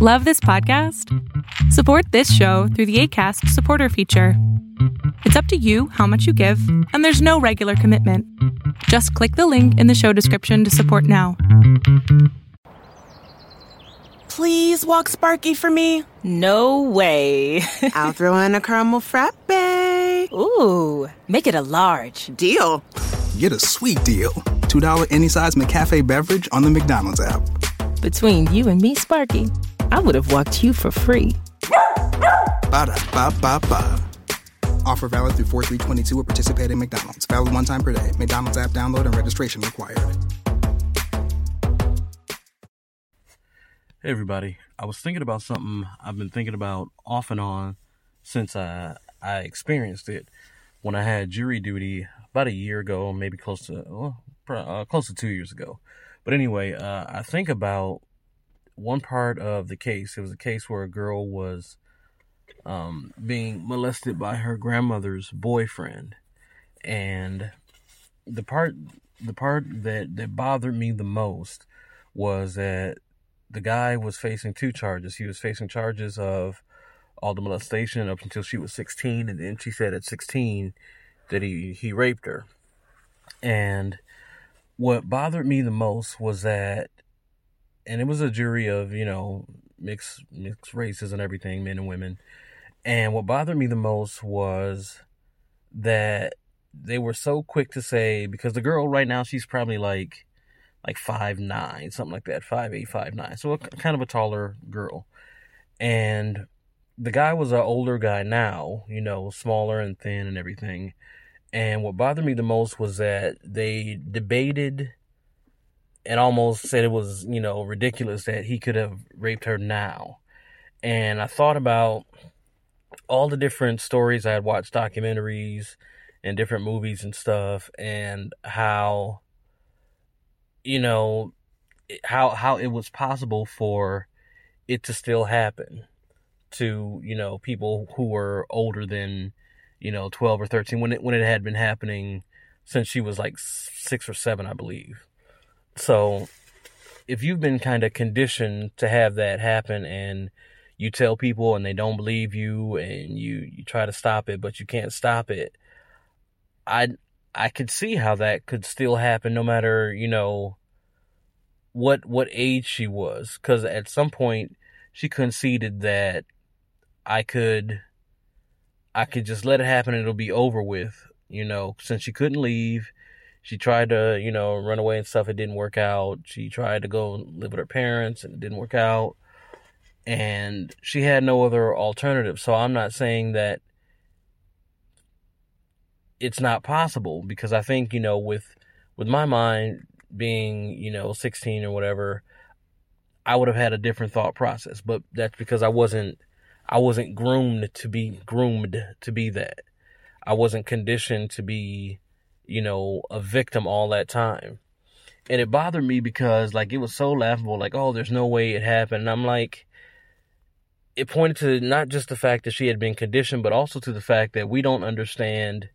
Love this podcast? Support this show through the ACAST supporter feature. It's up to you how much you give, and there's no regular commitment. Just click the link in the show description to support now. Please walk Sparky for me. No way. I'll throw in a caramel frappe. Ooh, make it a large. Deal. Get a sweet deal. $2 any size McCafe beverage on the McDonald's app. Between you and me, Sparky, I would have walked you for free. Ba da ba ba ba. Offer valid through 4322 at participating McDonald's. Valid one time per day. McDonald's app download and registration required. Hey everybody, I was thinking about something I've been thinking about off and on since I I experienced it when I had jury duty about a year ago, maybe close to well, uh, close to two years ago. But anyway, uh, I think about one part of the case. It was a case where a girl was um, being molested by her grandmother's boyfriend, and the part the part that that bothered me the most was that the guy was facing two charges. He was facing charges of all the molestation up until she was 16, and then she said at 16 that he, he raped her. And what bothered me the most was that, and it was a jury of, you know, mixed, mixed races and everything, men and women. And what bothered me the most was that they were so quick to say, because the girl right now, she's probably like, like five nine, something like that, five eight, five nine. So a, kind of a taller girl, and the guy was an older guy now, you know, smaller and thin and everything. And what bothered me the most was that they debated and almost said it was, you know, ridiculous that he could have raped her now. And I thought about all the different stories I had watched documentaries and different movies and stuff and how you know how how it was possible for it to still happen to you know people who were older than you know 12 or 13 when it when it had been happening since she was like 6 or 7 I believe. So if you've been kind of conditioned to have that happen and you tell people and they don't believe you and you you try to stop it but you can't stop it I I could see how that could still happen no matter, you know, what what age she was. Cuz at some point she conceded that I could I could just let it happen and it'll be over with, you know, since she couldn't leave. She tried to, you know, run away and stuff. It didn't work out. She tried to go live with her parents and it didn't work out. And she had no other alternative. So I'm not saying that it's not possible because I think, you know, with with my mind being, you know, 16 or whatever, I would have had a different thought process, but that's because I wasn't I wasn't groomed to be groomed to be that. I wasn't conditioned to be, you know, a victim all that time. And it bothered me because like it was so laughable like, "Oh, there's no way it happened." And I'm like it pointed to not just the fact that she had been conditioned, but also to the fact that we don't understand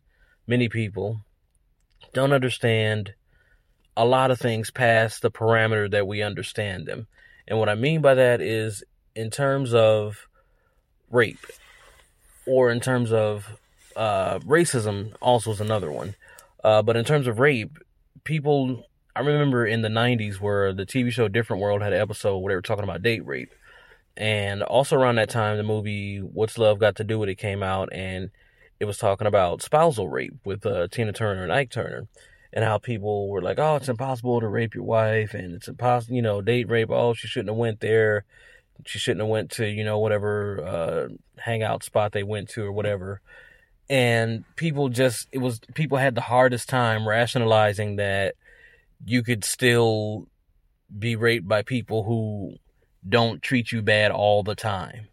many people don't understand a lot of things past the parameter that we understand them. And what I mean by that is in terms of rape or in terms of uh, racism, also is another one. Uh, but in terms of rape, people, I remember in the 90s where the TV show Different World had an episode where they were talking about date rape. And also around that time, the movie What's Love Got to Do with It came out, and it was talking about spousal rape with uh, Tina Turner and Ike Turner, and how people were like, "Oh, it's impossible to rape your wife, and it's impossible, you know, date rape. Oh, she shouldn't have went there. She shouldn't have went to, you know, whatever uh, hangout spot they went to or whatever." And people just, it was people had the hardest time rationalizing that you could still be raped by people who don't treat you bad all the time.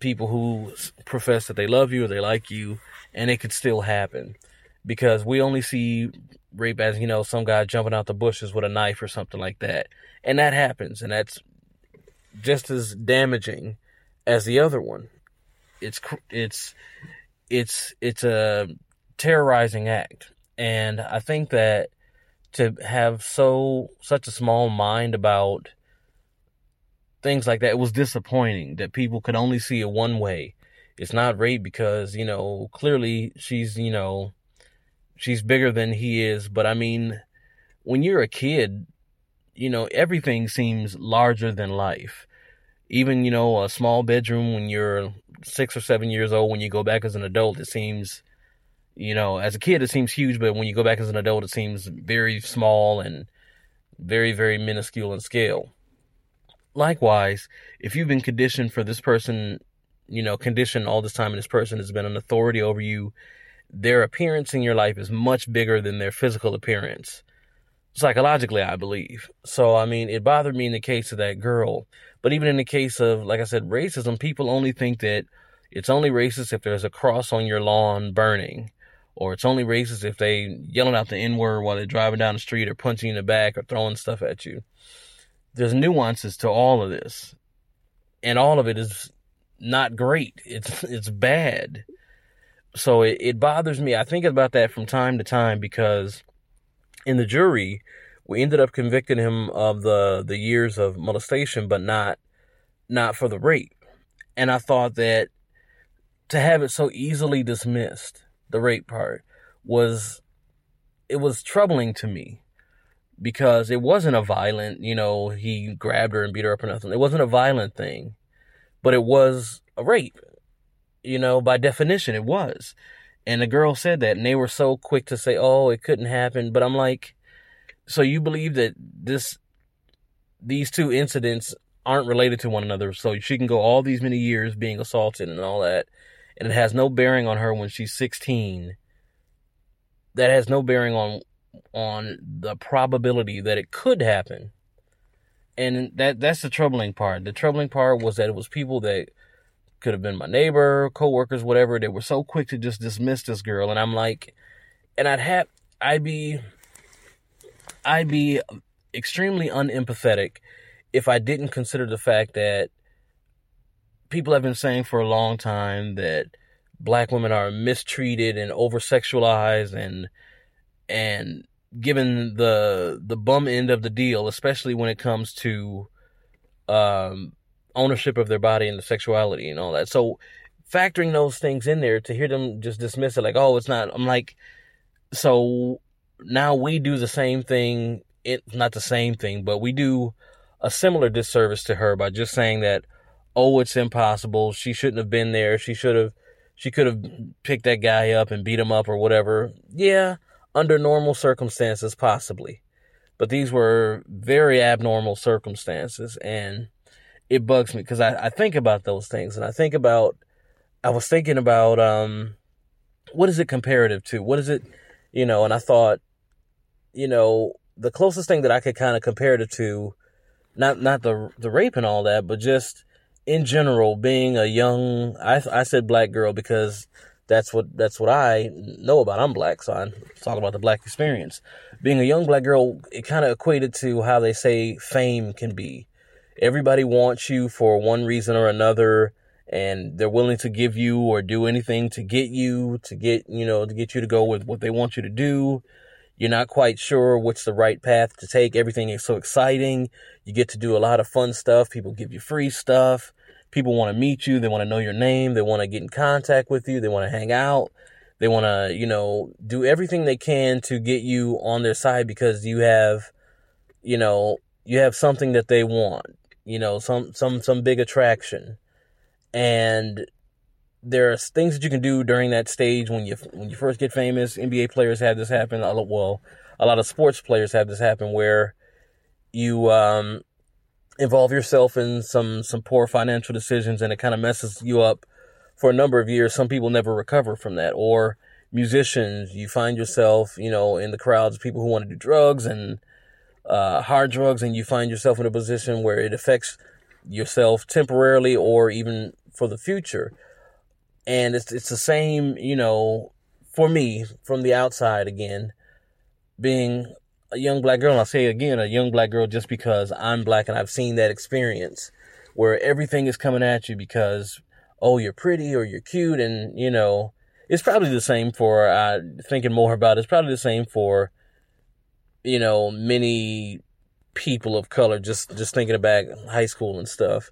People who profess that they love you or they like you, and it could still happen. Because we only see rape as you know some guy jumping out the bushes with a knife or something like that, and that happens, and that's just as damaging as the other one. It's it's it's it's a terrorizing act, and I think that to have so such a small mind about things like that. It was disappointing that people could only see it one way. It's not rape because, you know, clearly she's, you know, she's bigger than he is. But I mean, when you're a kid, you know, everything seems larger than life. Even, you know, a small bedroom when you're six or seven years old, when you go back as an adult, it seems, you know, as a kid, it seems huge, but when you go back as an adult, it seems very small and very, very minuscule in scale. Likewise, if you've been conditioned for this person, you know, conditioned all this time and this person has been an authority over you, their appearance in your life is much bigger than their physical appearance psychologically, I believe. So, I mean, it bothered me in the case of that girl. But even in the case of, like I said, racism, people only think that it's only racist if there's a cross on your lawn burning. Or it's only racist if they yelling out the N word while they're driving down the street or punching in the back or throwing stuff at you. There's nuances to all of this. And all of it is not great. It's it's bad. So it, it bothers me. I think about that from time to time because in the jury, we ended up convicting him of the the years of molestation, but not not for the rape. And I thought that to have it so easily dismissed, the rape part, was it was troubling to me because it wasn't a violent, you know, he grabbed her and beat her up or nothing. It wasn't a violent thing, but it was a rape. You know, by definition, it was. And the girl said that, and they were so quick to say, "Oh, it couldn't happen." But I'm like, so you believe that this, these two incidents aren't related to one another? So she can go all these many years being assaulted and all that, and it has no bearing on her when she's 16. That has no bearing on on the probability that it could happen. And that that's the troubling part. The troubling part was that it was people that could have been my neighbor, coworkers, whatever. They were so quick to just dismiss this girl, and I'm like, and I'd have, I'd be, I'd be extremely unempathetic if I didn't consider the fact that people have been saying for a long time that black women are mistreated and over sexualized and and given the the bum end of the deal, especially when it comes to um ownership of their body and the sexuality and all that. So factoring those things in there to hear them just dismiss it like, oh, it's not. I'm like, so now we do the same thing. It's not the same thing, but we do a similar disservice to her by just saying that, oh, it's impossible. She shouldn't have been there. She should have. She could have picked that guy up and beat him up or whatever. Yeah, under normal circumstances, possibly. But these were very abnormal circumstances. And it bugs me because I, I think about those things and I think about I was thinking about um what is it comparative to? What is it you know, and I thought, you know, the closest thing that I could kind of compare it to, not not the the rape and all that, but just in general, being a young I I said black girl because that's what that's what I know about. I'm black, so I'm talk about the black experience. Being a young black girl, it kind of equated to how they say fame can be everybody wants you for one reason or another and they're willing to give you or do anything to get you to get you know to get you to go with what they want you to do. You're not quite sure what's the right path to take. Everything is so exciting. You get to do a lot of fun stuff. People give you free stuff. People want to meet you. They want to know your name. They want to get in contact with you. They want to hang out. They want to you know do everything they can to get you on their side because you have you know you have something that they want you know, some some some big attraction. And there are things that you can do during that stage when you when you first get famous. NBA players have this happen. Well, a lot of sports players have this happen where you um, involve yourself in some some poor financial decisions, and it kind of messes you up for a number of years. Some people never recover from that. Or musicians, you find yourself, you know, in the crowds of people who want to do drugs and uh, hard drugs and you find yourself in a position where it affects yourself temporarily or even for the future. And it's it's the same, you know, for me from the outside again, being a young black girl. I'll say again, a young black girl just because I'm black and I've seen that experience where everything is coming at you because oh you're pretty or you're cute and you know it's probably the same for uh, thinking more about it, it's probably the same for you know, many people of color. Just just thinking about high school and stuff.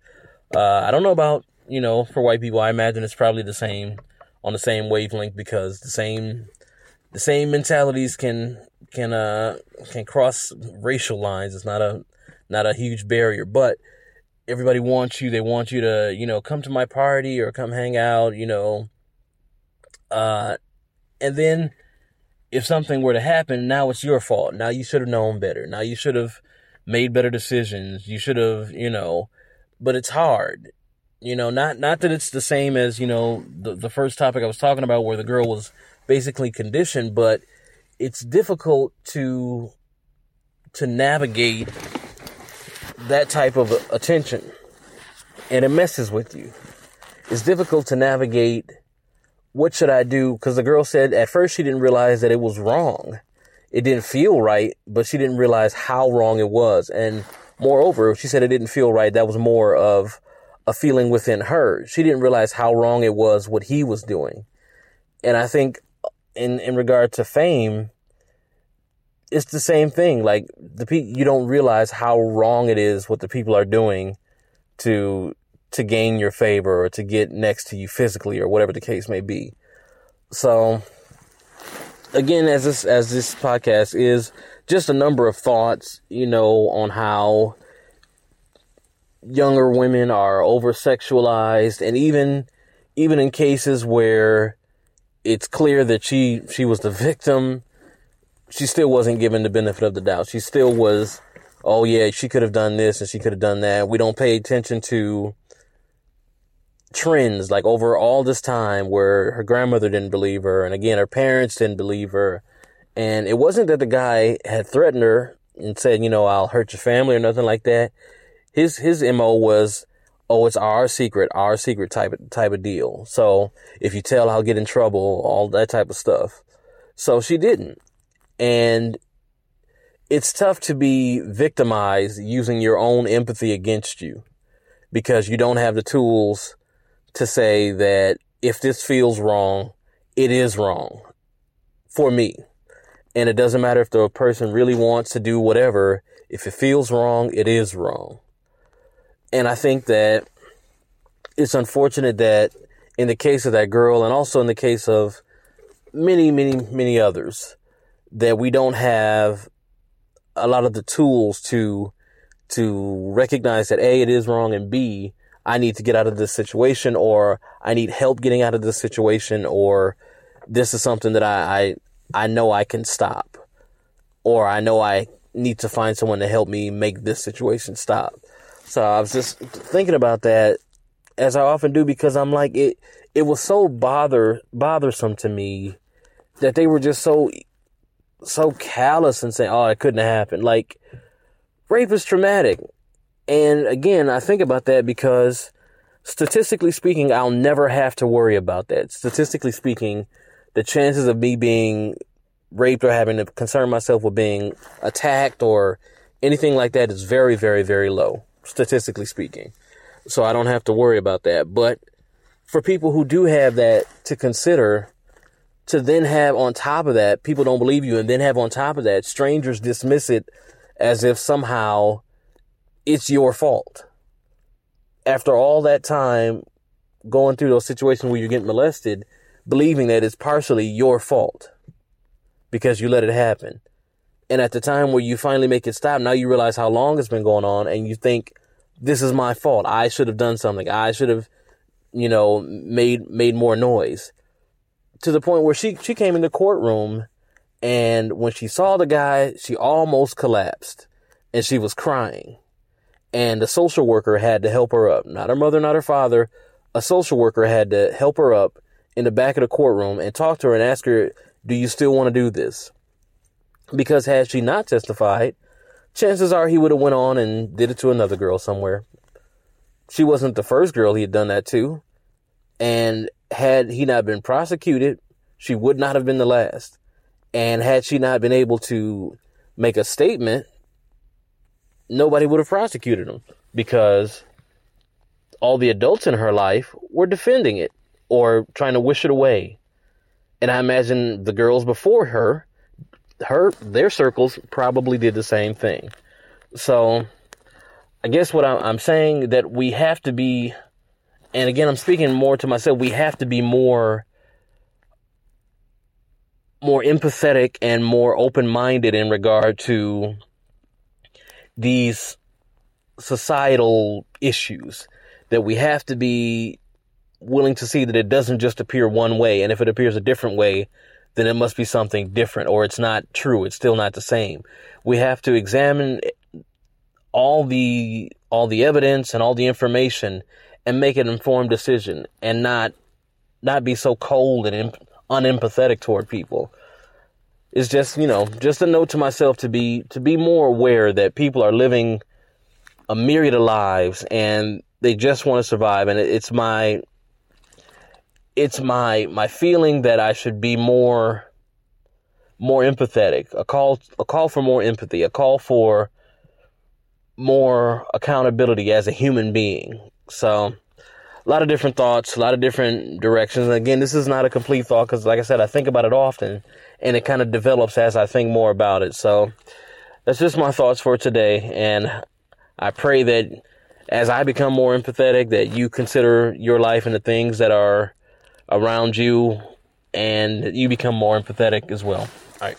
Uh, I don't know about you know for white people. I imagine it's probably the same on the same wavelength because the same the same mentalities can can uh can cross racial lines. It's not a not a huge barrier, but everybody wants you. They want you to, you know, come to my party or come hang out, you know. Uh, and then if something were to happen, now it's your fault. Now you should have known better. Now you should have made better decisions. You should have, you know, but it's hard. You know, not not that it's the same as, you know, the the first topic I was talking about where the girl was basically conditioned, but it's difficult to to navigate that type of attention and it messes with you. It's difficult to navigate what should I do? Because the girl said at first she didn't realize that it was wrong. It didn't feel right, but she didn't realize how wrong it was. And moreover, she said it didn't feel right. That was more of a feeling within her. She didn't realize how wrong it was what he was doing. And I think in, in regard to fame, it's the same thing. Like the pe- you don't realize how wrong it is what the people are doing to to gain your favor or to get next to you physically or whatever the case may be. So again, as this as this podcast is just a number of thoughts, you know, on how younger women are over sexualized and even even in cases where it's clear that she she was the victim she still wasn't given the benefit of the doubt. She still was, oh yeah, she could have done this and she could have done that. We don't pay attention to trends like over all this time where her grandmother didn't believe her and again her parents didn't believe her. And it wasn't that the guy had threatened her and said, you know, I'll hurt your family or nothing like that. His his MO was, oh, it's our secret, our secret type of type of deal. So if you tell, I'll get in trouble, all that type of stuff. So she didn't. And it's tough to be victimized using your own empathy against you because you don't have the tools to say that if this feels wrong, it is wrong for me. And it doesn't matter if the person really wants to do whatever. If it feels wrong, it is wrong. And I think that it's unfortunate that in the case of that girl and also in the case of many, many, many others, that we don't have a lot of the tools to to recognize that A, it is wrong, and B, I need to get out of this situation, or I need help getting out of this situation, or this is something that I, I, I know I can stop, or I know I need to find someone to help me make this situation stop. So I was just thinking about that as I often do because I'm like, it, it was so bother, bothersome to me that they were just so so callous and saying, "Oh, it couldn't have happened." Like rape is traumatic, and again, I think about that because statistically speaking, I'll never have to worry about that. Statistically speaking, the chances of me being raped or having to concern myself with being attacked or anything like that is very, very, very low, statistically speaking. So I don't have to worry about that. But for people who do have that to consider, to then have on top of that, people don't believe you, and then have on top of that, strangers dismiss it as if somehow it's your fault. After all that time going through those situations where you're getting molested, believing that it's partially your fault because you let it happen. And at the time where you finally make it stop, now you realize how long it's been going on and you think, this is my fault. I should have done something. I should have, you know, made, made more noise to the point where she, she came in the courtroom and when she saw the guy, she almost collapsed and she was crying. And a social worker had to help her up. Not her mother, not her father. A social worker had to help her up in the back of the courtroom and talk to her and ask her, do you still want to do this? Because had she not testified, chances are he would have went on and did it to another girl somewhere. She wasn't the first girl he had done that to. And had he not been prosecuted, she would not have been the last. And had she not been able to make a statement, nobody would have prosecuted him because all the adults in her life were defending it or trying to wish it away. And I imagine the girls before her, her their circles probably did the same thing. So, I guess what I'm saying that we have to be, and again, I'm speaking more to myself. We have to be more, more empathetic and more open-minded in regard to these societal issues. That we have to be willing to see that it doesn't just appear one way, and if it appears a different way, then it must be something different, or it's not true. It's still not the same. We have to examine all the all the evidence and all the information and make an informed decision and not not be so cold and imp- unempathetic toward people it's just you know just a note to myself to be to be more aware that people are living a myriad of lives and they just want to survive and it's my it's my my feeling that I should be more more empathetic a call a call for more empathy a call for more accountability as a human being. So, a lot of different thoughts, a lot of different directions. And again, this is not a complete thought because, like I said, I think about it often and it kind of develops as I think more about it. So, that's just my thoughts for today. And I pray that as I become more empathetic, that you consider your life and the things that are around you and you become more empathetic as well. All right.